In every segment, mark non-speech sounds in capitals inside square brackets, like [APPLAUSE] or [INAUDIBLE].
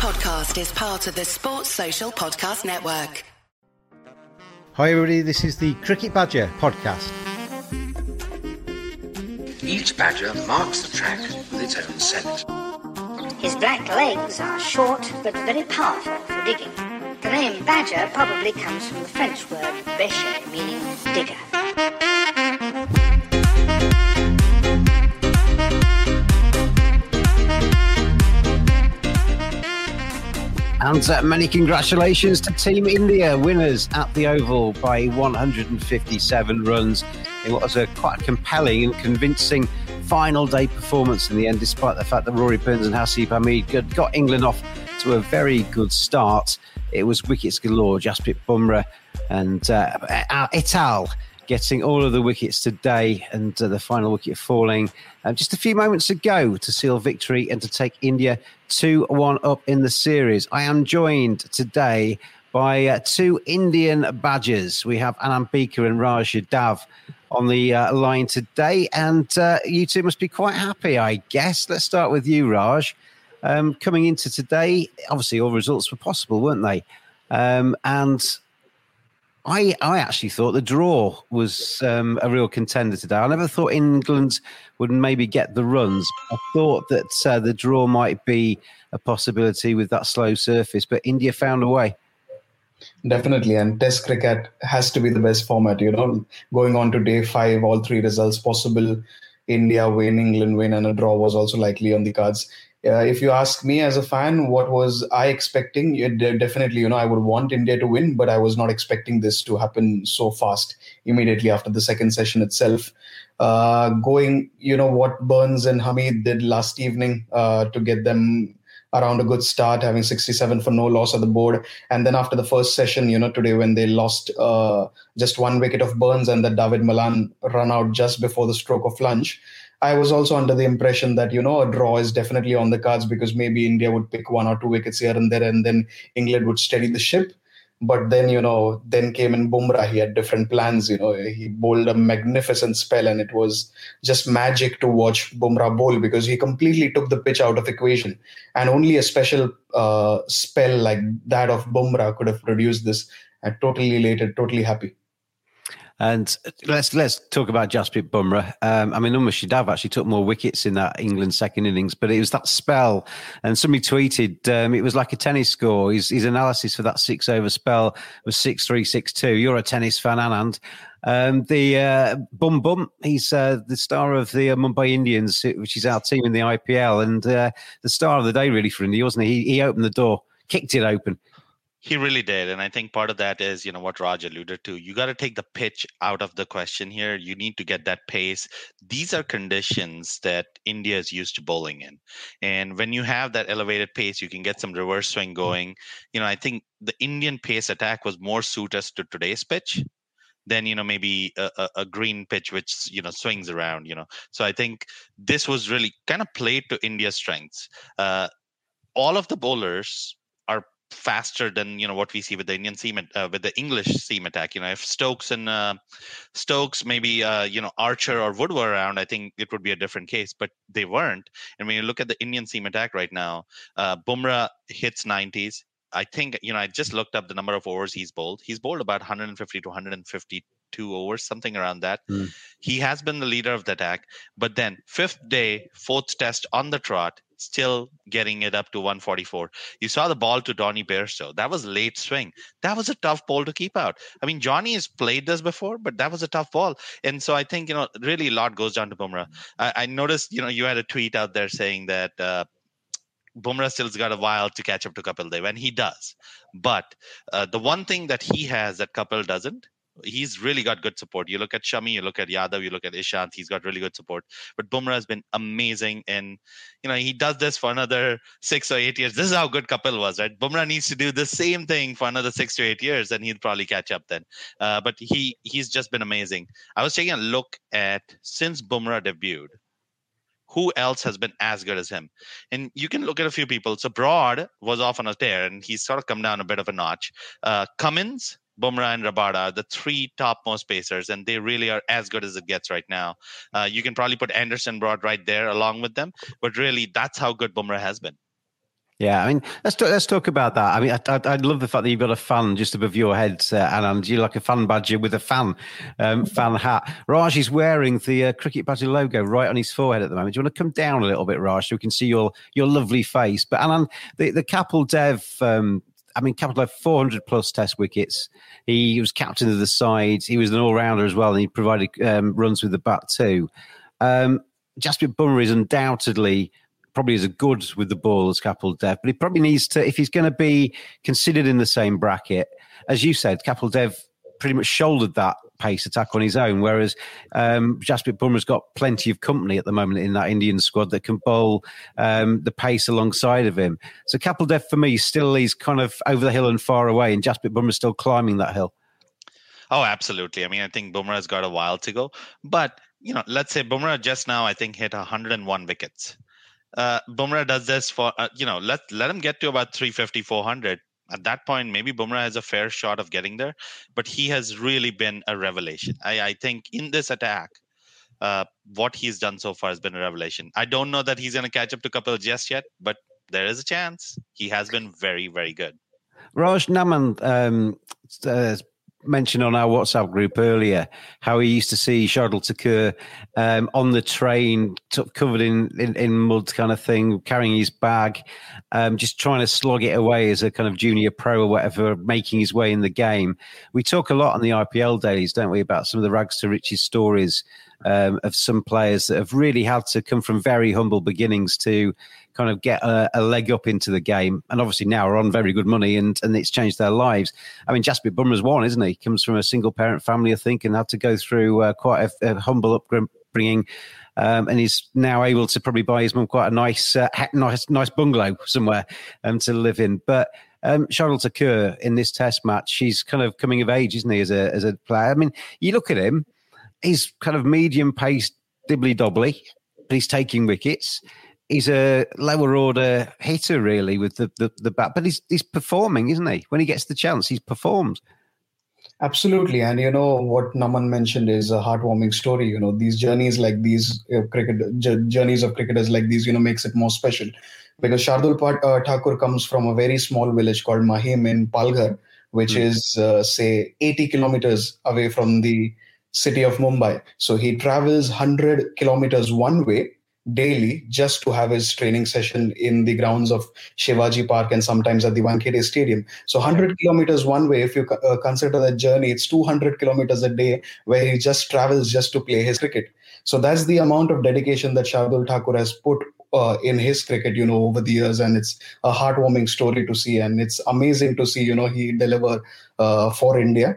podcast is part of the Sports Social Podcast Network. Hi, everybody. This is the Cricket Badger podcast. Each badger marks the track with its own scent. His black legs are short but very powerful for digging. The name badger probably comes from the French word bêcher, meaning digger. And uh, many congratulations to Team India, winners at the Oval by 157 runs in what was a quite compelling and convincing final day performance in the end, despite the fact that Rory Burns and Haseeb Hameed got England off to a very good start. It was wickets galore, Jasprit Bumrah and uh, et al getting all of the wickets today and uh, the final wicket falling uh, just a few moments ago to seal victory and to take India 2 1 up in the series. I am joined today by uh, two Indian badgers. We have Bhika and Raj Yadav on the uh, line today, and uh, you two must be quite happy, I guess. Let's start with you, Raj. Um, coming into today, obviously all results were possible, weren't they? Um, and I, I actually thought the draw was um, a real contender today. I never thought England would maybe get the runs. I thought that uh, the draw might be a possibility with that slow surface, but India found a way. Definitely, and Test cricket has to be the best format. You know, going on to day five, all three results possible. India win, England win, and a draw was also likely on the cards uh, if you ask me as a fan, what was I expecting? definitely, you know, I would want India to win, but I was not expecting this to happen so fast immediately after the second session itself. Uh, going, you know, what Burns and Hameed did last evening uh, to get them around a good start, having 67 for no loss at the board. And then after the first session, you know, today when they lost uh, just one wicket of Burns and that David Malan run out just before the stroke of lunch, I was also under the impression that you know a draw is definitely on the cards because maybe India would pick one or two wickets here and there, and then England would steady the ship. But then you know, then came in Bumrah. He had different plans. You know, he bowled a magnificent spell, and it was just magic to watch Bumrah bowl because he completely took the pitch out of equation. And only a special uh, spell like that of Bumrah could have produced this. I'm totally elated, totally happy. And let's let's talk about Jasprit Bumrah. Um, I mean, Umesh Yadav actually took more wickets in that England second innings, but it was that spell. And somebody tweeted um, it was like a tennis score. His, his analysis for that six over spell was six three six two. You're a tennis fan, Anand. Um, the uh, Bum Bum, he's uh, the star of the uh, Mumbai Indians, which is our team in the IPL, and uh, the star of the day really for India, wasn't he? He, he opened the door, kicked it open. He really did. And I think part of that is, you know, what Raj alluded to. You got to take the pitch out of the question here. You need to get that pace. These are conditions that India is used to bowling in. And when you have that elevated pace, you can get some reverse swing going. You know, I think the Indian pace attack was more suited to today's pitch than you know maybe a, a, green pitch which you know swings around you know so i think this was really kind of played to india's strengths uh, all of the bowlers faster than you know what we see with the Indian seam uh, with the English seam attack. You know, if Stokes and uh, Stokes maybe uh, you know Archer or Wood were around, I think it would be a different case. But they weren't. And when you look at the Indian seam attack right now, uh, Bumrah hits 90s. I think you know I just looked up the number of overs he's bowled. He's bowled about 150 to 152 overs, something around that. Mm. He has been the leader of the attack. But then fifth day, fourth test on the trot, still getting it up to 144. You saw the ball to Jonny Bairstow. That was late swing. That was a tough ball to keep out. I mean, Jonny has played this before, but that was a tough ball. And so I think, you know, really a lot goes down to Bumrah. I, I noticed, you know, you had a tweet out there saying that uh, Bumrah still's got a while to catch up to Kapil Dev, and he does. But uh, the one thing that he has that Kapil doesn't he's really got good support. You look at Shami, you look at Yadav, you look at Ishant, he's got really good support. But Bumrah has been amazing, and you know he does this for another six or eight years. This is how good Kapil was, right? Bumrah needs to do the same thing for another six to eight years, and he'll probably catch up then. Uh, but he he's just been amazing. I was taking a look at since Bumrah debuted. Who else has been as good as him? And you can look at a few people. So Broad was off on a tear, and he's sort of come down a bit of a notch. Uh, Cummins Bumrah and Rabada, the three topmost pacers, and they really are as good as it gets right now. Uh, you can probably put Anderson Broad right there along with them, but really, that's how good Bumrah has been. Yeah, I mean, let's talk, let's talk about that. I mean, I, I, I love the fact that you've got a fan just above your head, uh, and you're like a fan badger with a fan um, fan hat. Raj is wearing the uh, cricket badger logo right on his forehead at the moment. Do you want to come down a little bit, Raj, so we can see your your lovely face? But Anand, the the Kapil Dev. Um, I mean, Dev 400 plus Test wickets. He was captain of the side. He was an all rounder as well, and he provided um, runs with the bat too. Um, Jasprit Bumrah is undoubtedly probably as good with the ball as Kapil Dev, but he probably needs to, if he's going to be considered in the same bracket, as you said, Kapil Dev pretty much shouldered that pace attack on his own, whereas um, Jasprit Bumrah's got plenty of company at the moment in that Indian squad that can bowl um, the pace alongside of him. So Kapil Dev for me still is kind of over the hill and far away, and Jasprit Bumrah's still climbing that hill. Oh, absolutely. I mean, I think Bumrah's got a while to go, but you know, let's say Bumrah just now, I think, hit 101 wickets uh, Bumrah does this for uh, you know let let him get to about 350 400 at that point maybe Bumrah has a fair shot of getting there but he has really been a revelation. I, I think in this attack uh, what he's done so far has been a revelation. I don't know that he's going to catch up to Kapil just yet but there is a chance. He has been very very good. Raj Naman um, uh, mentioned on our WhatsApp group earlier how he used to see Shardul Thakur um, on the train, t- covered in, in, in, mud, kind of thing, carrying his bag, um, just trying to slog it away as a kind of junior pro or whatever, making his way in the game. We talk a lot on the IPL days, don't we, about some of the rags to riches stories um, of some players that have really had to come from very humble beginnings to kind of get a, a, leg up into the game, and obviously now are on very good money, and and it's changed their lives. I mean, Jasprit Bumrah's one, isn't he? Comes from a single parent family, I think, and had to go through uh, quite a, a, humble upbringing. Um, and he's now able to probably buy his mum quite a nice, uh, nice, nice bungalow somewhere um, to live in. But um, Shardul Thakur in this Test match, she's kind of coming of age, isn't he, as a as a player? I mean, you look at him, he's kind of medium paced, dibbly dobbly, but he's taking wickets he's a lower order hitter really with the, the, the bat, but he's he's performing, isn't he? When he gets the chance, he's performed. Absolutely, and you know what Naman mentioned is a heartwarming story. You know these journeys like these uh, cricket journeys of cricketers like these, you know, makes it more special because Shardul uh, Thakur comes from a very small village called Mahim in Palghar, which mm. is uh, say 80 kilometers away from the city of Mumbai. So he travels 100 kilometers one way daily just to have his training session in the grounds of Shivaji Park and sometimes at the Wankhede Stadium. So 100 kilometers one way, if you uh, consider that journey, it's 200 kilometers a day where he just travels just to play his cricket. So that's the amount of dedication that Shardul Thakur has put uh, in his cricket, you know, over the years, and it's a heartwarming story to see, and it's amazing to see, you know, he deliver uh, for India.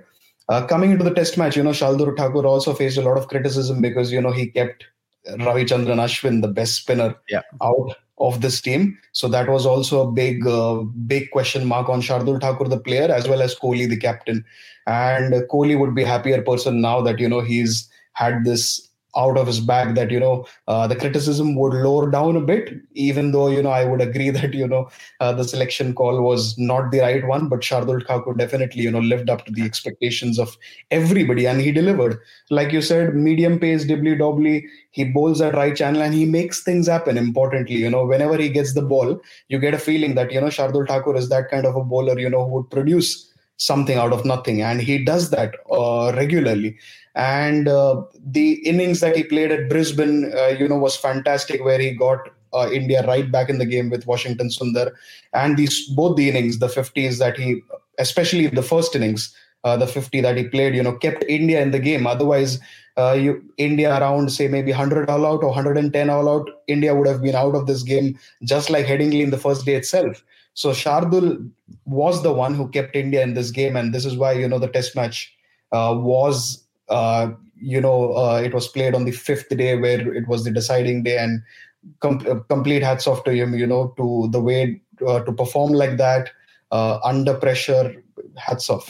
Uh, coming into the test match, you know, Shardul Thakur also faced a lot of criticism because, you know, he kept Ravichandran Ashwin, the best spinner, yeah. out of this team. So that was also a big, uh, big question mark on Shardul Thakur, the player, as well as Kohli, the captain. And Kohli would be happier person now that you know he's had this out of his bag that you know uh, the criticism would lower down a bit even though you know i would agree [LAUGHS] that you know uh, the selection call was not the right one but shardul thakur definitely you know lived up to the expectations of everybody and he delivered. Like you said medium pace dibbly dobbly he bowls at right channel and he makes things happen importantly you know. Whenever he gets the ball you get a feeling that you know shardul thakur is that kind of a bowler you know who would produce something out of nothing. And he does that uh, regularly. And uh, the innings that he played at brisbane uh, you know was fantastic where he got uh, india right back in the game with washington sundar. And these both the innings the 50s that he especially the first innings uh, the 50 that he played you know kept india in the game. Otherwise uh, you, india around say maybe 100 all out or 110 all out india would have been out of this game just like headingley in the first day itself so Shardul was the one who kept India in this game, and this is why you know the Test match uh, was uh, you know uh, it was played on the fifth day where it was the deciding day, and com- uh, complete hats off to him. You know to the way uh, to perform like that uh, under pressure. Hats off.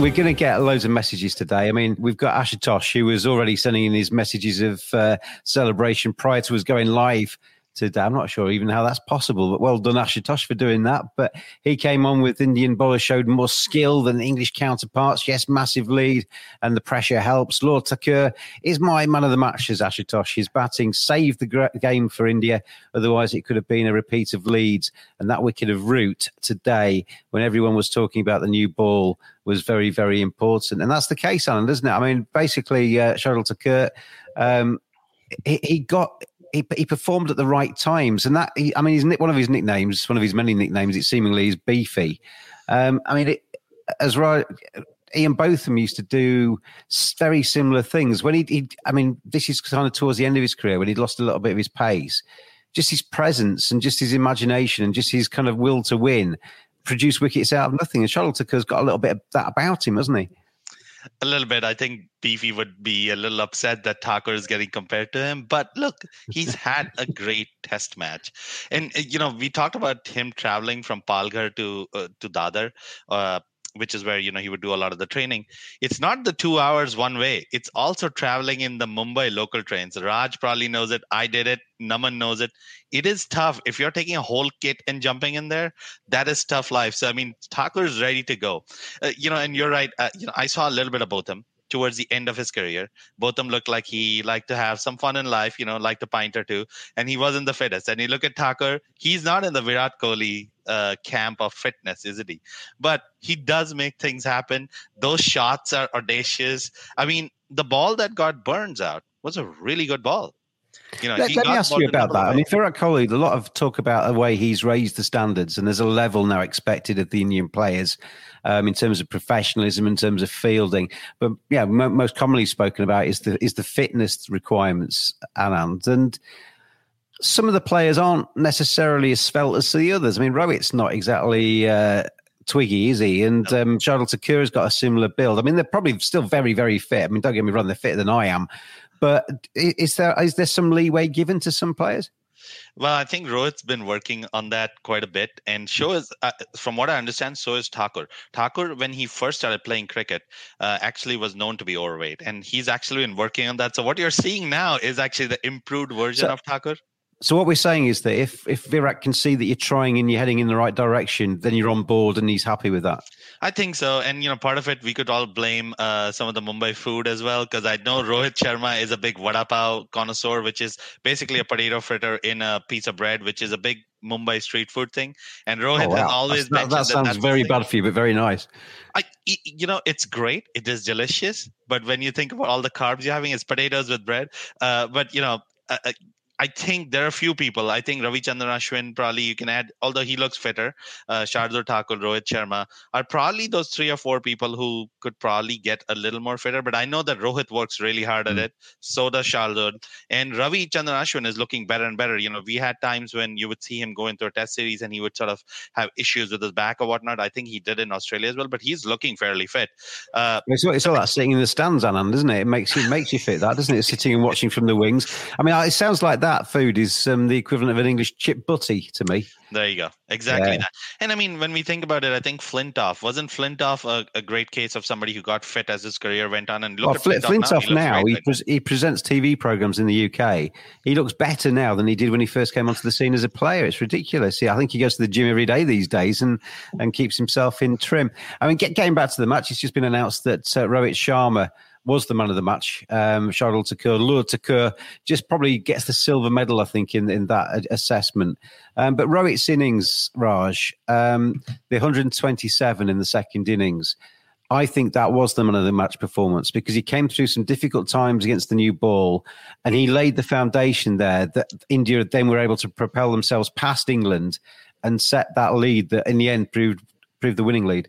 We're going to get loads of messages today. I mean, we've got Ashutosh, who was already sending in his messages of uh, celebration prior to us going live today. I'm not sure even how that's possible, but well done, Ashutosh, for doing that. But he came on with Indian bowler, showed more skill than English counterparts. Yes, massive lead, and the pressure helps. Lord Thakur is my man of the match as Ashutosh. His batting saved the game for India. Otherwise, it could have been a repeat of Leeds. And that wicket of Root today, when everyone was talking about the new ball, was very, very important. And that's the case, Anand, isn't it? I mean, basically, uh, Shardul Thakur, um, he, he got he, he performed at the right times, and that he, I mean, he's one of his nicknames, one of his many nicknames. It seemingly is beefy. Um, I mean, it, as right. Ian Botham used to do very similar things. When he, he, I mean, this is kind of towards the end of his career when he'd lost a little bit of his pace. Just his presence and just his imagination and just his kind of will to win produce wickets out of nothing. And Thakur's got a little bit of that about him, hasn't he? a little bit. I think Beefy would be a little upset that Thakur is getting compared to him. But look, he's had a [LAUGHS] great test match. And, uh, you know, we talked about him traveling from Palghar to, uh, to Dadar. Uh, which is where you know he would do a lot of the training. It's not the two hours one way. It's also traveling in the mumbai local trains. Raj probably knows it. I did it. Naman knows it. It is tough. If you're taking a whole kit and jumping in there that is tough life. So i mean is ready to go. Uh, you know and you're right. Uh, you know i saw a little bit of both towards the end of his career. Botham looked like he liked to have some fun in life, you know, like a pint or two, and he wasn't the fittest. And you look at Thakur, he's not in the Virat Kohli uh, camp of fitness, isn't he? But he does make things happen. Those shots are audacious. I mean, the ball that got Burns out was a really good ball. You know, let, let me ask you about that. I mean, Virat Kohli, a lot of talk about the way he's raised the standards, and there's a level now expected of the Indian players um, in terms of professionalism, in terms of fielding. But yeah, most commonly spoken about is the is the fitness requirements, Anand, and some of the players aren't necessarily as svelte as the others. I mean, Rohit's not exactly. Uh, Twiggy, is he? And um, Shardul Thakur's got a similar build. I mean, they're probably still very, very fit. I mean, don't get me wrong, they're fitter than I am. But is there is there some leeway given to some players? Well, I think Rohit's been working on that quite a bit, and so is, uh, from what I understand, so is Thakur. Thakur, when he first started playing cricket, uh, actually was known to be overweight, and he's actually been working on that. So what you're seeing now is actually the improved version so, of Thakur. So what we're saying is that if if Virat can see that you're trying and you're heading in the right direction, then you're on board and he's happy with that. I think so, and you know, part of it we could all blame uh, some of the Mumbai food as well, because I know Rohit Sharma is a big vada pav connoisseur, which is basically a potato fritter in a piece of bread, which is a big Mumbai street food thing. And Rohit oh, wow. has always that, that sounds that very bad for you, but very nice. I, you know, it's great. It is delicious, but when you think about all the carbs you're having, it's potatoes with bread. Uh, but you know, uh, uh I think there are a few people. I think Ravichandran Ashwin probably you can add, although he looks fitter. Uh, Shardul Thakur, Rohit Sharma are probably those three or four people who could probably get a little more fitter. But I know that Rohit works really hard mm. at hmm. it. So does Shardul. And Ravichandran Ashwin is looking better and better. You know, we had times when you would see him go into a test series and he would sort of have issues with his back or whatnot. I think he did in Australia as well, but he's looking fairly fit. Uh, it's, it's all that sitting in the stands, Anand, isn't it? It makes you makes you fit, that doesn't it? Sitting and watching from the wings. I mean, it sounds like that that food is um, the equivalent of an English chip butty to me. There you go. Exactly yeah. that. And I mean, when we think about it, I think Flintoff wasn't Flintoff a, a, great case of somebody who got fit as his career went on. And look well, at Flintoff, Flintoff now. now he, he, he, presents TV programs in the UK. He looks better now than he did when he first came onto the scene as a player. It's ridiculous. Yeah, I think he goes to the gym every day these days and and keeps himself in trim. I mean, get, getting back to the match, it's just been announced that uh, Rohit Sharma was the man of the match. Um, Shardul Thakur, Lord Thakur just probably gets the silver medal, I think, in, in that assessment. Um, but Rohit's innings, Raj, um, the 127 in the second innings, I think that was the man of the match performance because he came through some difficult times against the new ball and he laid the foundation there that India then were able to propel themselves past England and set that lead that in the end proved prove the winning lead.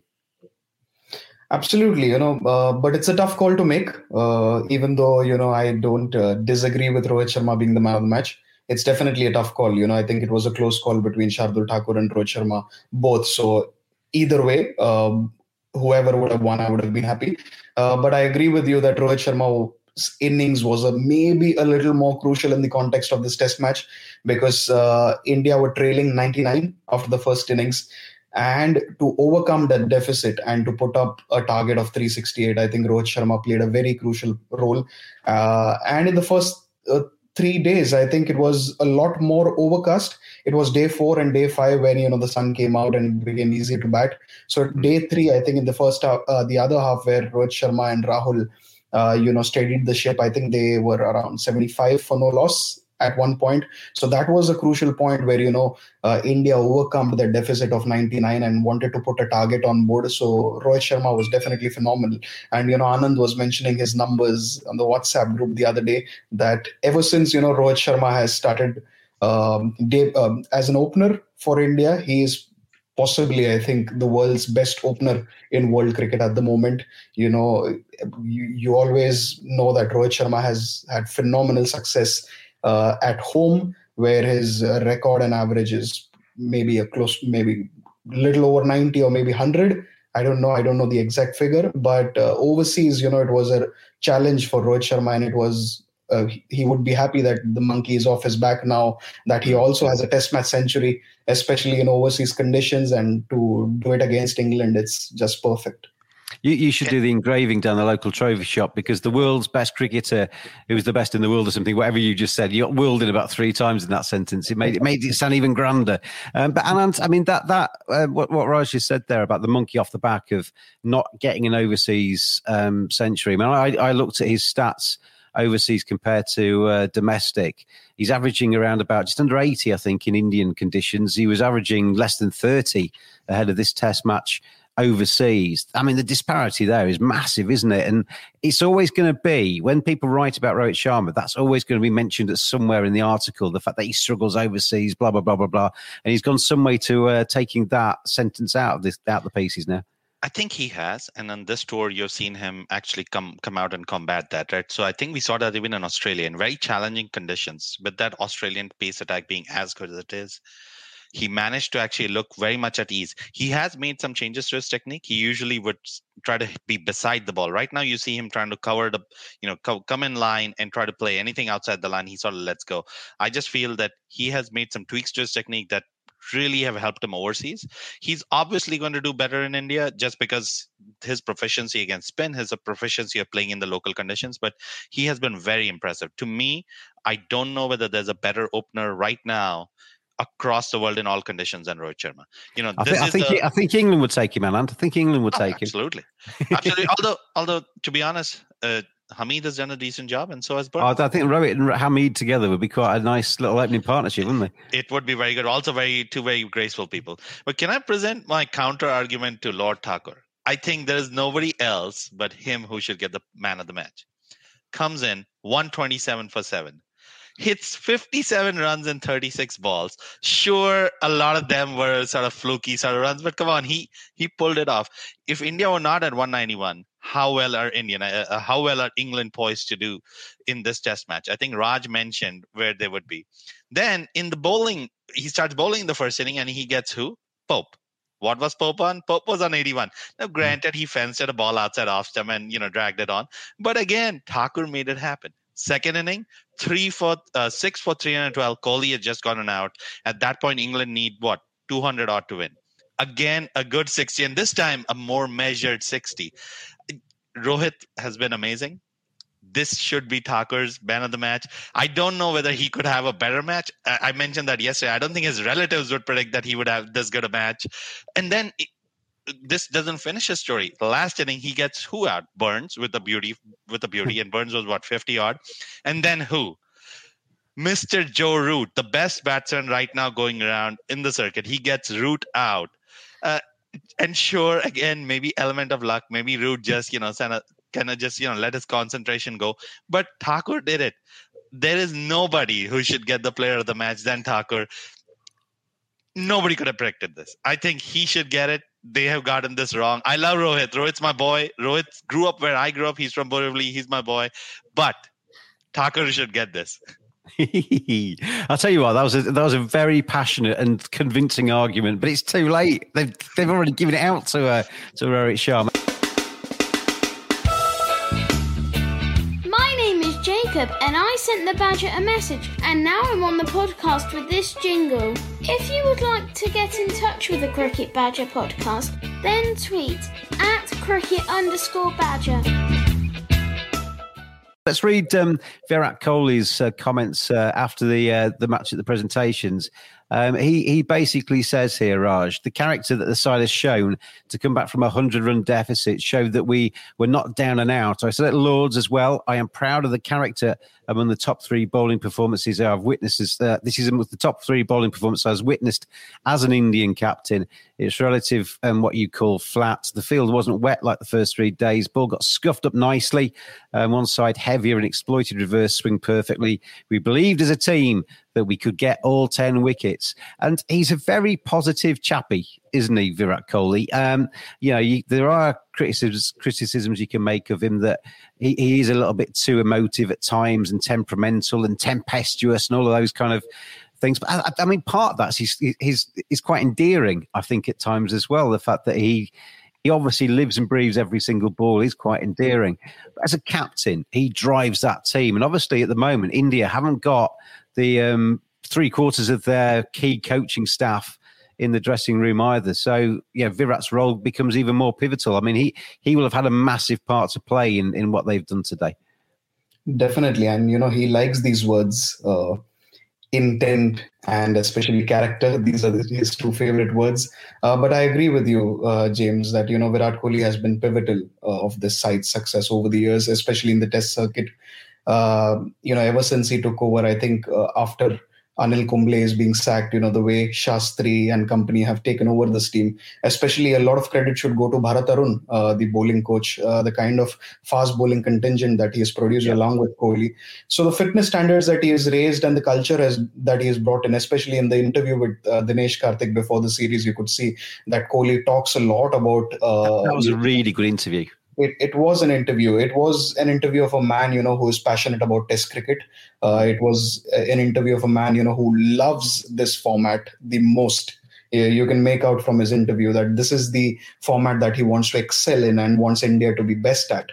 Absolutely, you know, uh, but it's a tough call to make. Uh, even though you know I don't uh, disagree with Rohit Sharma being the man of the match, it's definitely a tough call. You know, I think it was a close call between Shardul Thakur and Rohit Sharma both. So either way, um, whoever would have won, I would have been happy. Uh, but I agree with you that Rohit Sharma's innings was a, maybe a little more crucial in the context of this Test match because uh, India were trailing 99 after the first innings and to overcome that deficit and to put up a target of 368, I think Rohit Sharma played a very crucial role. Uh, and in the first uh, three days, I think it was a lot more overcast. It was day four and day five when you know the sun came out and it became easier to bat. So day three, I think in the first half, uh, the other half where Rohit Sharma and Rahul, uh, you know, steadied the ship. I think they were around 75 for no loss at one point. So that was a crucial point where you know uh, India overcome the deficit of 99 and wanted to put a target on board. So Rohit Sharma was definitely phenomenal. And you know Anand was mentioning his numbers on the WhatsApp group the other day that ever since you know Rohit Sharma has started um, day, um, as an opener for India, he is possibly i think the world's best opener in world cricket at the moment you know you, you always know that rohit sharma has had phenomenal success uh, at home, where his record and average is maybe a close, maybe little over 90 or maybe 100. I don't know. I don't know the exact figure, but uh, overseas, you know, it was a challenge for Rohit Sharma, and it was uh, he would be happy that the monkey is off his back now. That he also has a Test match century, especially in overseas conditions, and to do it against England, it's just perfect. You, you should do the engraving down the local trophy shop because the world's best cricketer, who was the best in the world or something, whatever you just said, you got world in about three times in that sentence. It made it made it sound even grander. Um, but Anand, I mean that that uh, what what Raj just said there about the monkey off the back of not getting an overseas um, century. I mean, I, I looked at his stats overseas compared to uh, domestic. He's averaging around about just under 80, I think, in Indian conditions. He was averaging less than 30 ahead of this test match overseas. I mean, the disparity there is massive, isn't it? And it's always going to be when people write about Rohit Sharma, that's always going to be mentioned at somewhere in the article. The fact that he struggles overseas, blah blah blah blah blah, and he's gone some way to uh, taking that sentence out of this out the pieces now. I think he has, and on this tour, you've seen him actually come come out and combat that, right? So I think we saw that even in Australia in very challenging conditions, with that Australian pace attack being as good as it is, he managed to actually look very much at ease. He has made some changes to his technique. He usually would try to be beside the ball. Right now, you see him trying to cover the, you know, co- come in line and try to play anything outside the line. He sort of lets go. I just feel that he has made some tweaks to his technique that really have helped him overseas. He's obviously going to do better in India just because his proficiency against spin, his proficiency of playing in the local conditions, but he has been very impressive. To me, I don't know whether there's a better opener right now across the world in all conditions than Rohit Sharma. You know, I, th- I think the, he, I think England would take him, Anand. I think England would oh, take absolutely. him. Absolutely. [LAUGHS] Absolutely. although, although to be honest, uh, Hameed has done a decent job, and so has I think Rohit and Hameed together would be quite a nice little opening partnership, wouldn't they? It would be very good. Also, very two very graceful people. But can I present my counter argument to Lord Thakur? I think there is nobody else but him who should get the man of the match. Comes in 127 for seven hits 57 runs in 36 balls. Sure, a lot of them were sort of fluky sort of runs, but come on, he he pulled it off. If India were not at 191, how well are Indian, uh, uh, how well are England poised to do in this Test match? I think Raj mentioned where they would be. Then in the bowling, he starts bowling the first inning, and he gets who? Pope. What was Pope on? Pope was on 81. Now, hmm. granted, he fenced at a ball outside off stump and you know dragged it on, but again, Thakur made it happen. Second inning, three for uh, six for 312. Kohli had just gotten out. At that point, England need what 200 odd to win. Again, a good 60, and this time a more measured 60. Rohit has been amazing. This should be Thakur's man of the match. I don't know whether he could have a better match. I mentioned that yesterday. I don't think his relatives would predict that he would have this good a match. And then this doesn't finish his story. Last inning, he gets who out? Burns with the beauty, with the beauty, and Burns was what fifty odd, and then who? Mr. Joe Root, the best batsman right now going around in the circuit. He gets Root out, uh, and sure, again, maybe element of luck. Maybe Root just you know kind of just you know let his concentration go. But Thakur did it. There is nobody who should get the player of the match than Thakur nobody could have predicted this. I think he should get it they have gotten this wrong. I love Rohit. Rohit's my boy. Rohit grew up where I grew up. He's from Borivali. He's my boy. But Thakur should get this. [LAUGHS] I'll tell you what, that was a, that was a very passionate and convincing argument, but it's too late. They've they've already given it out to uh, to Rohit Sharma. Jacob, and I sent the Badger a message, and now I'm on the podcast with this jingle. If you would like to get in touch with the Cricket Badger podcast, then tweet at cricket underscore badger. Let's read um, Virat Kohli's uh, comments uh, after the uh, the match at the presentations. Um, he he basically says here, Raj, the character that the side has shown to come back from a hundred run deficit showed that we were not down and out. I said at Lords as well. I am proud of the character among the top three bowling performances I've witnessed. Uh, this is among the top three bowling performances I've witnessed as an Indian captain. It's relative and um, what you call flat. The field wasn't wet like the first three days. Ball got scuffed up nicely. Um, one side heavier and exploited reverse swing perfectly. We believed as a team that we could get all 10 wickets. And he's a very positive chappy, isn't he, Virat Kohli? Um, you know, you, there are criticisms, criticisms you can make of him that he, he, is a little bit too emotive at times and temperamental and tempestuous and all of those kind of things. But I, I mean, part of that's he's, he's, he's quite endearing, I think, at times as well. The fact that he, he obviously lives and breathes every single ball. He's quite endearing. But as a captain, he drives that team. And obviously, at the moment, India haven't got the um, three quarters of their key coaching staff in the dressing room either. So yeah, Virat's role becomes even more pivotal. I mean, he he will have had a massive part to play in in what they've done today. Definitely, and you know he likes these words, uh, intent and especially character. These are his two favorite words. Uh, but I agree with you, uh, James, that you know Virat Kohli has been pivotal uh, of this side's success over the years, especially in the Test circuit. Uh, you know, ever since he took over, I think uh, after Anil Kumble is being sacked, you know, the way Shastri and company have taken over this team, especially a lot of credit should go to Bharat Arun, uh, the bowling coach, uh, the kind of fast bowling contingent that he has produced yeah. along with Kohli. So the fitness standards that he has raised and the culture has, that he has brought in, especially in the interview with uh, Dinesh Karthik before the series, you could see that Kohli talks a lot about. Uh, that was a really good interview it, it was an interview. It was an interview of a man, you know, who is passionate about Test cricket. Uh, it was an interview of a man, you know, who loves this format the most. You can make out from his interview that this is the format that he wants to excel in and wants India to be best at.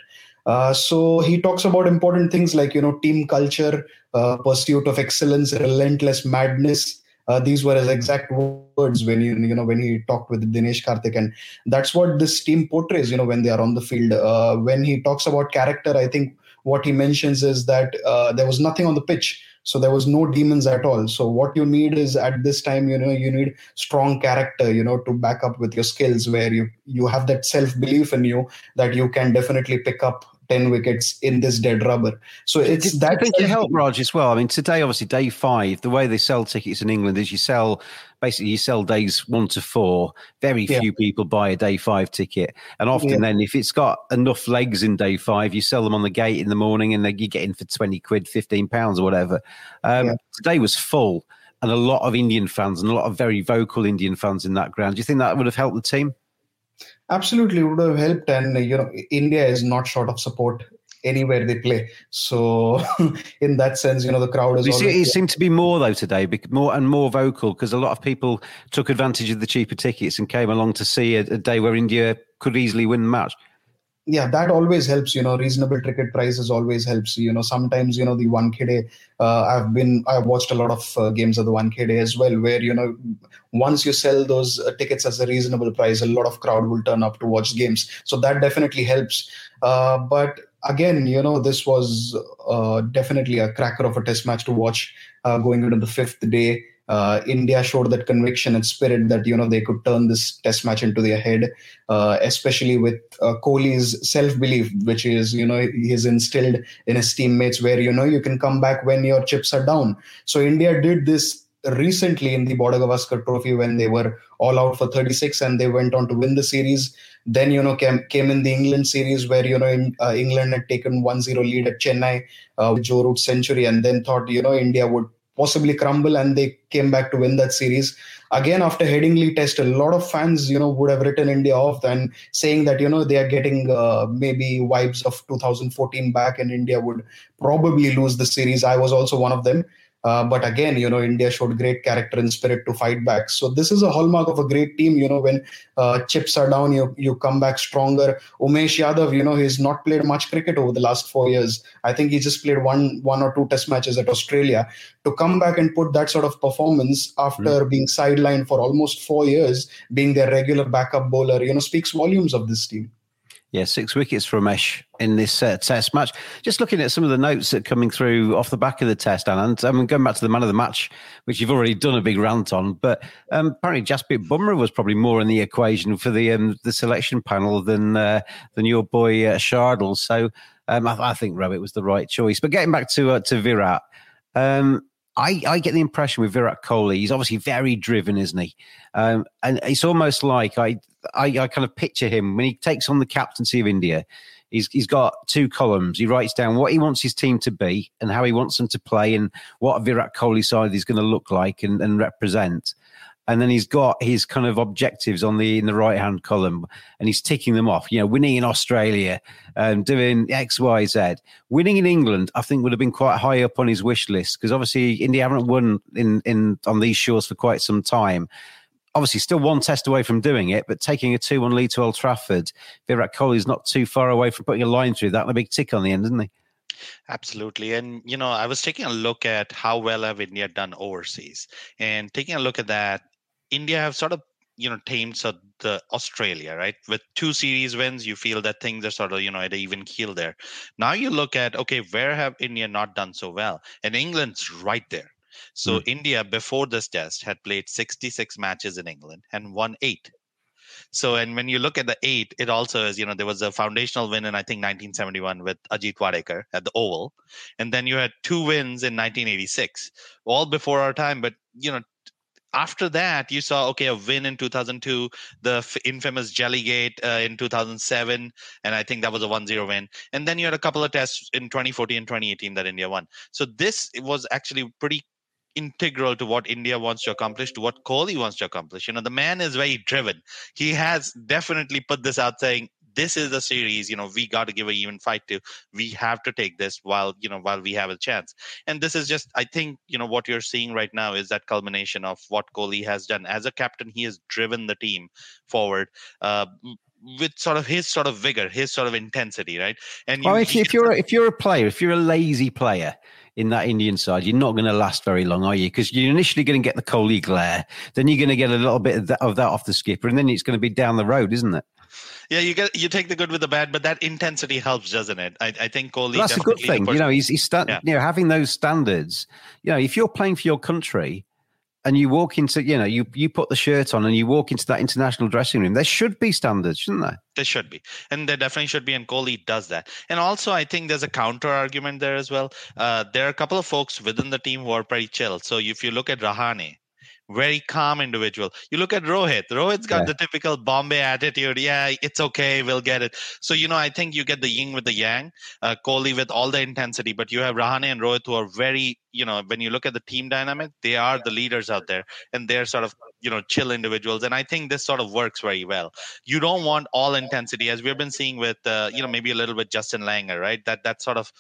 Uh, so he talks about important things like you know team culture, uh, pursuit of excellence, relentless madness, uh, these were his exact words when you you know when he talked with Dinesh Karthik, and that's what this team portrays. You know when they are on the field. Uh, when he talks about character, I think what he mentions is that uh, there was nothing on the pitch so there was no demons at all so what you need is at this time you know you need strong character you know to back up with your skills where you you have that self belief in you that you can definitely pick up 10 wickets in this dead rubber. So it's that. I think it helped Raj as well. I mean, today, obviously, day five, the way they sell tickets in England is you sell basically you sell days one to four. Very few people buy a day five ticket. And often, yeah. then, if it's got enough legs in day five, you sell them on the gate in the morning and then you get in for 20 quid, 15 pounds or whatever. Um, yeah. Today was full and a lot of Indian fans and a lot of very vocal Indian fans in that ground. Do you think that would have helped the team? Absolutely would have helped and you know india is not short of support anywhere they play. So [LAUGHS] in that sense you know the crowd is you see, it seemed to be more though today more and more vocal because a lot of people took advantage of the cheaper tickets and came along to see a, a day where india could easily win the match yeah that always helps you know reasonable ticket prices always helps you know sometimes you know the 1k day uh, i've been i've watched a lot of uh, games of the 1k day as well where you know once you sell those uh, tickets as a reasonable price a lot of crowd will turn up to watch games. So that definitely helps. Uh, but again you know this was uh, definitely a cracker of a test match to watch uh, going into the fifth day uh, India showed that conviction and spirit that you know they could turn this test match into their head, uh, especially with uh, Kohli's self belief, which is you know he's instilled in his teammates, where you know you can come back when your chips are down. So India did this recently in the Border Gavaskar Trophy when they were all out for 36 and they went on to win the series. Then you know came came in the England series where you know in, uh, England had taken 1-0 lead at Chennai uh, with Joe Root's century, and then thought you know India would possibly crumble, and they came back to win that series. Again, after Headingley Test, a lot of fans, you know, would have written India off and saying that you know they are getting uh, maybe vibes of 2014 back, and India would probably lose the series. I was also one of them. Uh, but again, you know, India showed great character and spirit to fight back. So this is a hallmark of a great team. You know, when uh, chips are down, you you come back stronger. Umesh Yadav, you know, he's not played much cricket over the last four years. I think he just played one one or two Test matches at Australia. To come back and put that sort of performance after mm. being sidelined for almost four years, being their regular backup bowler, you know, speaks volumes of this team. Yeah, six wickets for Umesh in this uh, test match. Just looking at some of the notes that are coming through off the back of the test, and I'm going back to the man of the match, which you've already done a big rant on. But um, apparently, Jasprit Bumrah was probably more in the equation for the um, the selection panel than uh, than your boy uh, Shardul. So um, I, I, think Rohit was the right choice. But getting back to uh, to Virat. Um, I, I, get the impression with Virat Kohli, he's obviously very driven, isn't he? Um, and it's almost like I, I, I, kind of picture him when he takes on the captaincy of India. He's, he's got two columns. He writes down what he wants his team to be and how he wants them to play and what a Virat Kohli side is going to look like and, and represent and then he's got his kind of objectives on the in the right hand column, and he's ticking them off. You know, winning in Australia, um, doing X, Y, Z. Winning in England, I think, would have been quite high up on his wish list because obviously India haven't won in in on these shores for quite some time. Obviously, still one test away from doing it, but taking a two-one lead to Old Trafford, Virat Kohli is not too far away from putting a line through that and a big tick on the end, isn't he? Absolutely. And, you know, I was taking a look at how well have India done overseas. And taking a look at that, India have sort of you know tamed so the Australia right? With two series wins you feel that things are sort of you know at an even keel there. Now you look at okay where have India not done so well? And England's right there. So mm. India before this test had played 66 matches in England and won 8 so and when you look at the 8 it also is you know there was a foundational win in I think 1971 with Ajit Wadekar at the Oval. And then you had two wins in 1986 all before our time but you know after that, you saw okay a win in 2002, the f- infamous Jellygate uh, in 2007, and I think that was a 1-0 win. And then you had a couple of tests in 2014 and 2018 that India won. So this was actually pretty integral to what India wants to accomplish, to what Kohli wants to accomplish. You know, the man is very driven. He has definitely put this out saying, this is a series you know we got to give a even fight to we have to take this while you know while we have a chance and this is just i think you know what you're seeing right now is that culmination of what kohli has done as a captain he has driven the team forward uh, with sort of his sort of vigor, his sort of intensity, right? And you, well, if, if you're if you're a player, if you're a lazy player in that Indian side, you're not going to last very long, are you? Because you're initially going to get the Kohli glare, then you're going to get a little bit of that, of that off the skipper, and then it's going to be down the road, isn't it? Yeah, you get you take the good with the bad, but that intensity helps, doesn't it? I, I think Kohli. that's a good thing. You know, he's he's sta- yeah. you know having those standards. You know, if you're playing for your country, and you walk into, you know, you you put the shirt on and you walk into that international dressing room, there should be standards, shouldn't there? There should be, and there definitely should be. And Kohli does that. And also, I think there's a counter argument there as well. Uh, there are a couple of folks within the team who are pretty chill. So if you look at Rahane, very calm individual. You look at Rohit. Rohit's got yeah. the typical Bombay attitude. Yeah, it's okay. We'll get it. So, you know, I think you get the yin with the yang, uh, Kohli with all the intensity, but you have Rahane and Rohit who are very, you know, when you look at the team dynamic, they are the leaders out there and they're sort of, you know, chill individuals. And I think this sort of works very well. You don't want all intensity as we've been seeing with, uh, you know, maybe a little bit Justin Langer, right? That, that sort of,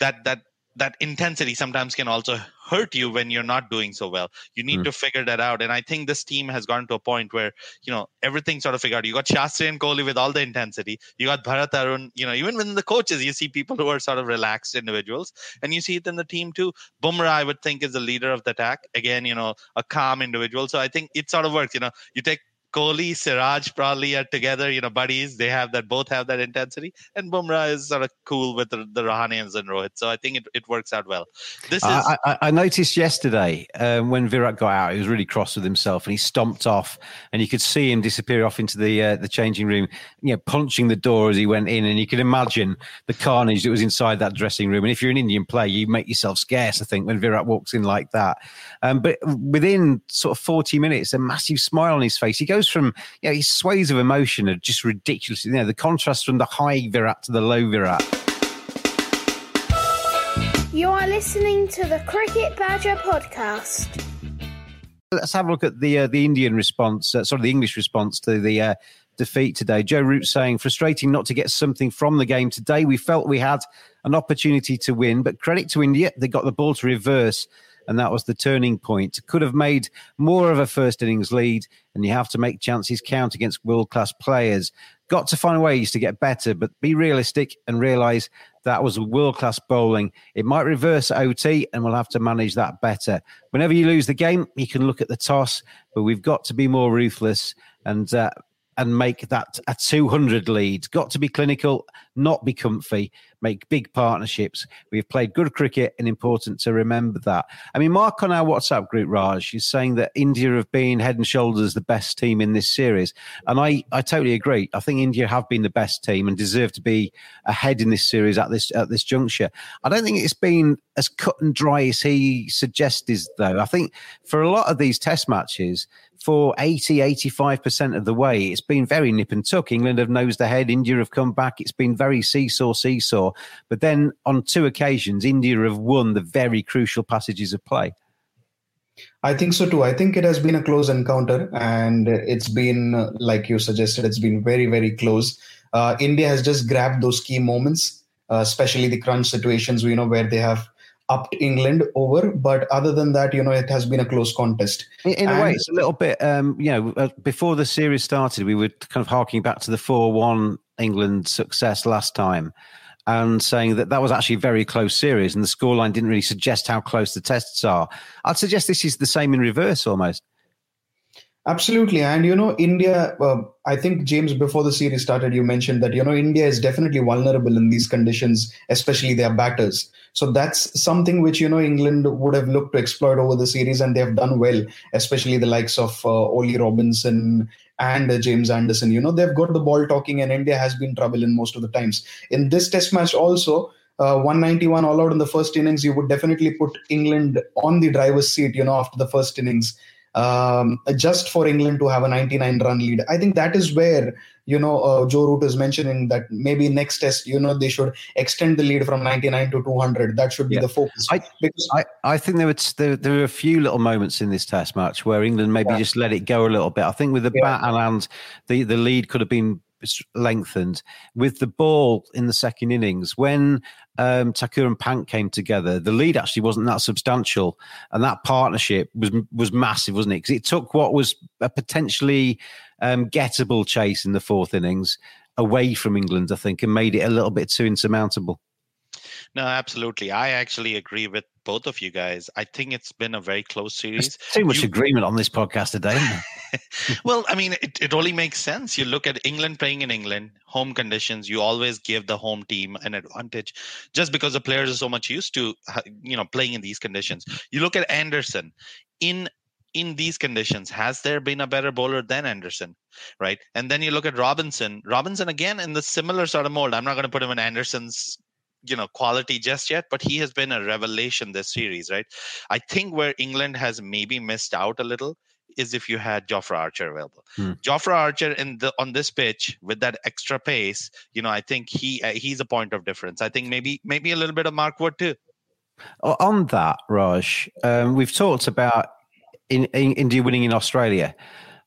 that, that, that intensity sometimes can also hurt you when you're not doing so well. You need mm. to figure that out. And I think this team has gotten to a point where, you know, everything sort of figured out. You got Shastri and Kohli with all the intensity. You got Bharat Arun, you know, even within the coaches, you see people who are sort of relaxed individuals. And you see it in the team too. Bumrah, I would think, is the leader of the attack. Again, you know, a calm individual. So I think it sort of works. You know, you take Kohli, Siraj probably are together, you know, buddies. They have that, both have that intensity. And Bumrah is sort of cool with the, the Rahanians and Rohit. So I think it, it works out well. This is. I, I, I noticed yesterday um, when Virat got out, he was really cross with himself and he stomped off and you could see him disappear off into the uh, the changing room, you know, punching the door as he went in. And you could imagine the carnage that was inside that dressing room. And if you're an Indian player, you make yourself scarce, I think, when Virat walks in like that. Um, but within sort of 40 minutes, a massive smile on his face. He goes goes from you know, his sways of emotion are just ridiculous. You know, the contrast from the high Virat to the low Virat. You are listening to the Cricket Badger podcast. Let's have a look at the uh, the Indian response, uh, sort of the English response to the uh, defeat today. Joe Root saying, frustrating not to get something from the game today. We felt we had an opportunity to win, but credit to India, they got the ball to reverse, and that was the turning point. Could have made more of a first innings lead, and you have to make chances count against world class players. Got to find ways to get better, but be realistic and realise that was world class bowling. It might reverse OT, and we'll have to manage that better. Whenever you lose the game, you can look at the toss, but we've got to be more ruthless and uh, and make that a 200 lead. Got to be clinical, not be comfy, make big partnerships. We've played good cricket and important to remember that. I mean, Mark on our WhatsApp group, Raj, is saying that India have been head and shoulders the best team in this series. And I, I totally agree. I think India have been the best team and deserve to be ahead in this series at this at this juncture. I don't think it's been as cut and dry as he suggests, though. I think for a lot of these test matches, for 80, 85% of the way, it's been very nip and tuck. England have nosed ahead, India have come back. It's been very seesaw, seesaw. But then on two occasions, India have won the very crucial passages of play. I think so too. I think it has been a close encounter, and it's been, like you suggested, it's been very, very close. Uh, India has just grabbed those key moments, uh, especially the crunch situations, you know, where they have upped England over. But other than that, you know, it has been a close contest. In, in a way, it's a little bit, um, you know, uh, before the series started, we were kind of harking back to the 4 1 England success last time and saying that that was actually a very close series and the scoreline didn't really suggest how close the tests are. I'd suggest this is the same in reverse almost. Absolutely. And, you know, India, uh, I think, James, before the series started, you mentioned that, you know, India is definitely vulnerable in these conditions, especially their batters. So that's something which, you know, England would have looked to exploit over the series and they have done well, especially the likes of uh, Ollie Robinson and uh, James Anderson. You know, they've got the ball talking and India has been trouble in most of the times. In this test match also, uh, 191 all out in the first innings, you would definitely put England on the driver's seat, you know, after the first innings um, just for England to have a 99 run lead. I think that is where you know uh, Joe Root is mentioning that maybe next test you know they should extend the lead from 99 to 200. That should be yeah. the focus. I, because I, I think there were there, there were a few little moments in this test match where England maybe yeah. just let it go a little bit. I think with the yeah. bat and the the lead could have been lengthened with the ball in the second innings when um, Thakur and Pant came together, the lead actually wasn't that substantial, and that partnership was was massive, wasn't it? Because it took what was a potentially um, gettable chase in the fourth innings away from England, I think, and made it a little bit too insurmountable. No, absolutely. I actually agree with both of you guys. I think it's been a very close series. There's too much you, agreement on this podcast today. [LAUGHS] well, I mean, it, it only makes sense. You look at England playing in England, home conditions. You always give the home team an advantage, just because the players are so much used to, uh, you know, playing in these conditions. You look at Anderson in in these conditions has there been a better bowler than anderson right and then you look at robinson robinson again in the similar sort of mold i'm not going to put him in anderson's you know quality just yet but he has been a revelation this series right i think where england has maybe missed out a little is if you had Jofra Archer available. Hmm. Jofra Archer in the on this pitch with that extra pace, you know, I think he uh, he's a point of difference. I think maybe maybe a little bit of Mark Wood too. On that, Raj, um, we've talked about in, in India winning in Australia.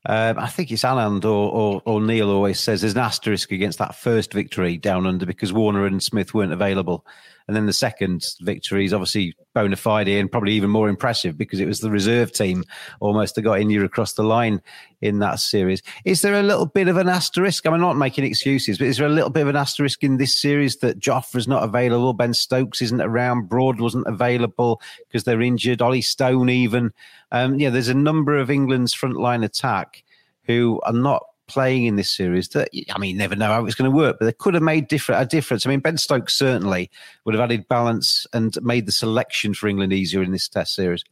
Um, I think it's Anand or, or, or, Neil always says there's an asterisk against that first victory down under because Warner and Smith weren't available. And then the second victory is obviously bona fide and probably even more impressive because it was the reserve team almost that got India across the line in that series. Is there a little bit of an asterisk? I'm not making excuses, but is there a little bit of an asterisk in this series that Jofra's not available, Ben Stokes isn't around, Broad wasn't available because they're injured, Ollie Stone even. Um, yeah, there's a number of England's frontline attack who are not playing in this series that I mean, never know how it's going to work, but they could have made different a difference. I mean, Ben Stokes certainly would have added balance and made the selection for England easier in this Test series.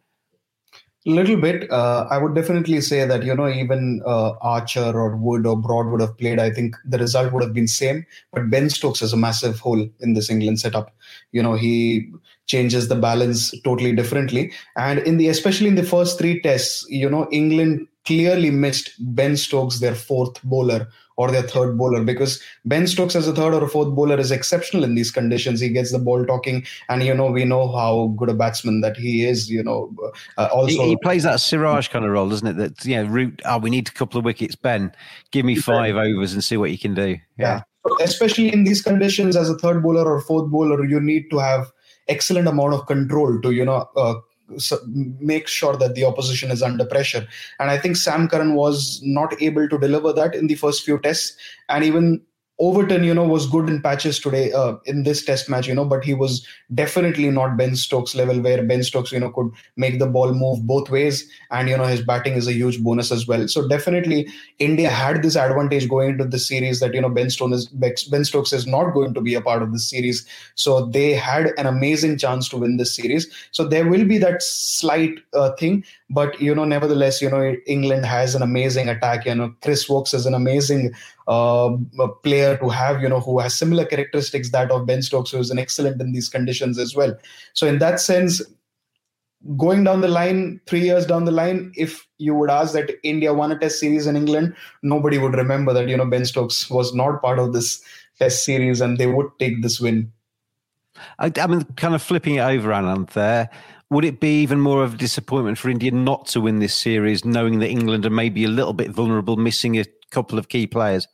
A little bit. Uh, I would definitely say that you know even uh, Archer or Wood or Broad would have played. I think the result would have been same. But Ben Stokes is a massive hole in this England setup. You know he changes the balance totally differently, and in the especially in the first three tests, you know England clearly missed Ben Stokes, their fourth bowler, or their third bowler because Ben Stokes as a third or a fourth bowler is exceptional in these conditions. He gets the ball talking, and you know we know how good a batsman that he is. You know, uh, also he, he, plays that Siraj kind of role, doesn't it? That you know, root. Oh, we need a couple of wickets, Ben. Give me five overs and see what you can do. Yeah. yeah. Especially in these conditions, as a third bowler or fourth bowler, you need to have excellent amount of control to you know uh, make sure that the opposition is under pressure. And I think Sam Curran was not able to deliver that in the first few tests. And even Overton, you know, was good in patches today uh, in this test match, you know, but he was definitely not Ben Stokes level where Ben Stokes, you know, could make the ball move both ways. And, you know, his batting is a huge bonus as well. So definitely India had this advantage going into the series that, you know, Ben, Stone is, ben Stokes is not going to be a part of this series. So they had an amazing chance to win this series. So there will be that slight uh, thing. But, you know, nevertheless, you know, England has an amazing attack. You know, Chris Woakes is an amazing uh, player to have, you know, who has similar characteristics that of Ben Stokes, who is an excellent in these conditions as well. So in that sense, going down the line, three years down the line, if you would ask that India won a test series in England, nobody would remember that, you know, Ben Stokes was not part of this test series and they would take this win. I, I mean, kind of flipping it over, Anand, there. Would it be even more of a disappointment for India not to win this series, knowing that England are maybe a little bit vulnerable, missing a couple of key players?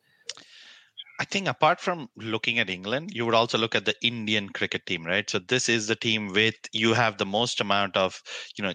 I think apart from looking at England, you would also look at the Indian cricket team, right? So this is the team with you have the most amount of, you know,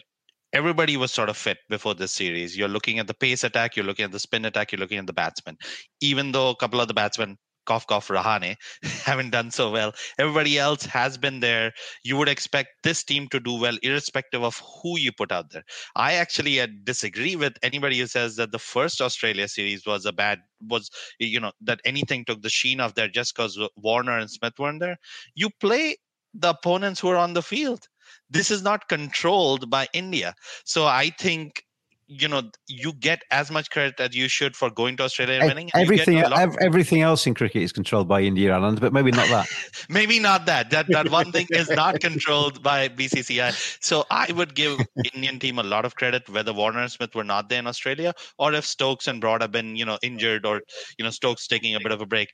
everybody was sort of fit before this series. You're looking at the pace attack, you're looking at the spin attack, you're looking at the batsmen. Even though a couple of the batsmen cough cough Rahane [LAUGHS] haven't done so well. Everybody else has been there. You would expect this team to do well, irrespective of who you put out there. I actually uh, disagree with anybody who says that the first Australia series was a bad was you know that anything took the sheen off there just because Warner and Smith weren't there. You play the opponents who are on the field. This is not controlled by India. So I think you know you get as much credit as you should for going to Australia and winning. everything, everything else in cricket is controlled by India Anand, but maybe not that. [LAUGHS] maybe not that. That that one thing is not controlled by BCCI. So I would give Indian team a lot of credit whether Warner and Smith were not there in Australia or if Stokes and Broad have been you know injured or you know Stokes taking a bit of a break.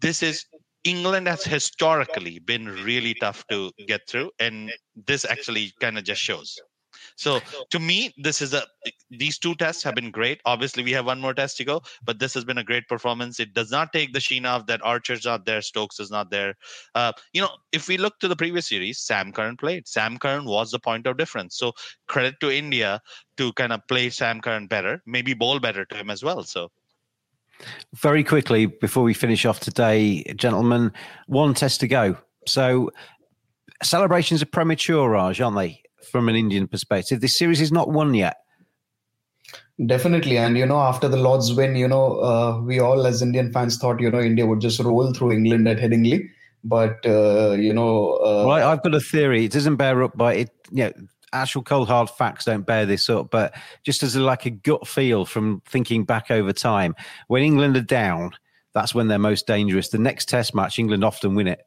This is England has historically been really tough to get through, and this actually kind of just shows. So to me, this is a these two tests have been great. Obviously, we have one more test to go, but this has been a great performance. It does not take the sheen off that Archer's not there, Stokes is not there. Uh, you know, if we look to the previous series, Sam Curran played. Sam Curran was the point of difference. So credit to India to kind of play Sam Curran better, maybe bowl better to him as well. So very quickly before we finish off today, gentlemen, one test to go. So celebrations are premature, Raj, aren't they? From an Indian perspective. This series is not won yet. Definitely, and you know, after the Lords win, you know, uh, we all as Indian fans thought, you know, India would just roll through England at Headingley, but uh, you know, uh, well, I've got a theory. It doesn't bear up by it. You know, actual cold hard facts don't bear this up, but just as a, like a gut feel from thinking back over time, when England are down, that's when they're most dangerous. The next Test match, England often win it.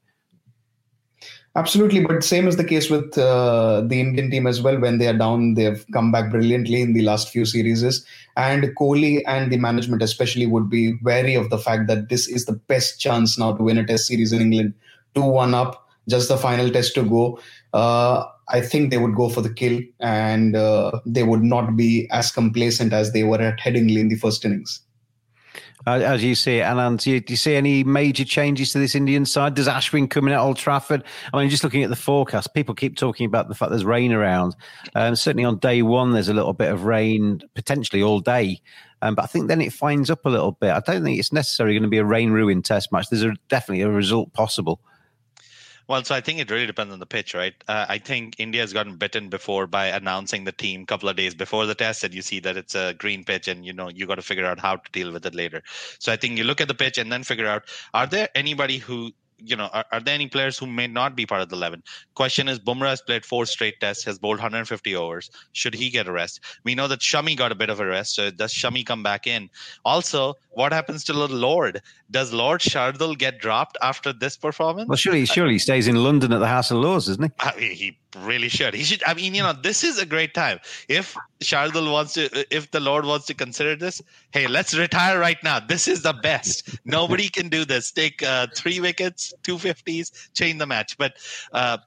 Absolutely, but same is the case with uh, the Indian team as well. When they are down, they've come back brilliantly in the last few series. And Kohli and the management, especially, would be wary of the fact that this is the best chance now to win a Test series in England. Two one up, just the final Test to go. Uh, I think they would go for the kill, and uh, they would not be as complacent as they were at Headingley in the first innings as you see it. And do you, do you, see any major changes to this Indian side? Does Ashwin coming in at Old Trafford? I mean, just looking at the forecast, people keep talking about the fact there's rain around. Um, certainly on day one, there's a little bit of rain, potentially all day. Um, but I think then it finds up a little bit. I don't think it's necessarily going to be a rain ruined test match. There's a, definitely a result possible. Well, so I think it really depends on the pitch, right? Uh, I think India has gotten bitten before by announcing the team a couple of days before the test, and you see that it's a green pitch, and you know you got to figure out how to deal with it later. So I think you look at the pitch and then figure out: are there anybody who you know, are, are, there any players who may not be part of the 11? Question is, Bumrah has played four straight tests, has bowled 150 overs. Should he get a rest? We know that Shami got a bit of a rest. So does Shami come back in? Also, what happens to Lord? Does Lord Shardul get dropped after this performance? Well, surely, surely he stays in London at the House of Lords, doesn't he? Uh, he really should. He should. I mean, you know, this is a great time. If Shardul wants to, if the Lord wants to consider this, hey, let's retire right now. This is the best. Nobody can do this. Take uh, three wickets, two fifties, change the match. But uh,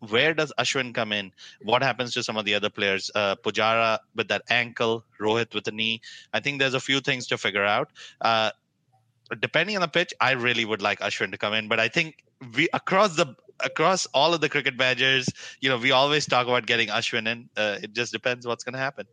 where does Ashwin come in? What happens to some of the other players? Uh, Pujara with that ankle, Rohit with the knee. I think there's a few things to figure out. Uh, depending on the pitch, I really would like Ashwin to come in, but I think we across the across all of the cricket badgers, you know, we always talk about getting Ashwin in. Uh, it just depends what's going to happen.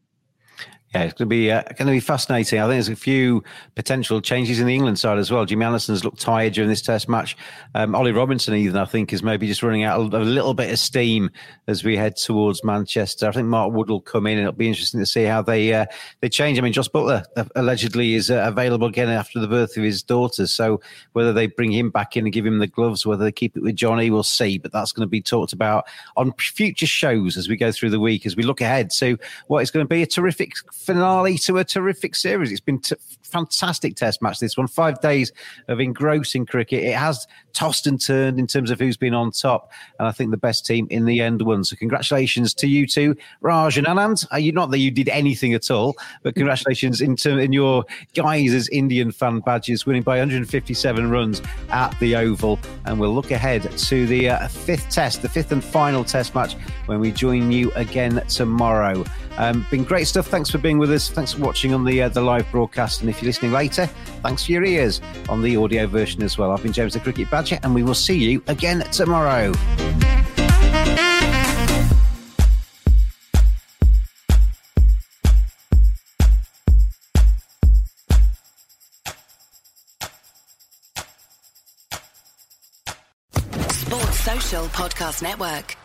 Yeah, it's going to be uh, going to be fascinating. I think there's a few potential changes in the England side as well. Jimmy Anderson's looked tired during this Test match. Um, Ollie Robinson, even I think, is maybe just running out a little bit of steam as we head towards Manchester. I think Mark Wood will come in, and it'll be interesting to see how they uh, they change. I mean, Jos Buttler uh, allegedly is uh, available again after the birth of his daughter. So whether they bring him back in and give him the gloves, whether they keep it with Jonny, we'll see. But that's going to be talked about on future shows as we go through the week as we look ahead to what is going to be a terrific finale to a terrific series. It's been t- fantastic test match, this one. Five days of engrossing cricket. It has tossed and turned in terms of who's been on top. And I think the best team in the end won. So congratulations to you two, Raj and Anand. Are you, not that you did anything at all, but congratulations in, term, in your guys as Indian fan badges, winning by 157 runs at the Oval. And we'll look ahead to the uh, fifth test, the fifth and final test match when we join you again tomorrow. Um, been great stuff. Thanks for being with us. Thanks for watching on the uh, the live broadcast. And if you're listening later, thanks for your ears on the audio version as well. I've been James the Cricket Badger, and we will see you again tomorrow. Sports Social Podcast Network.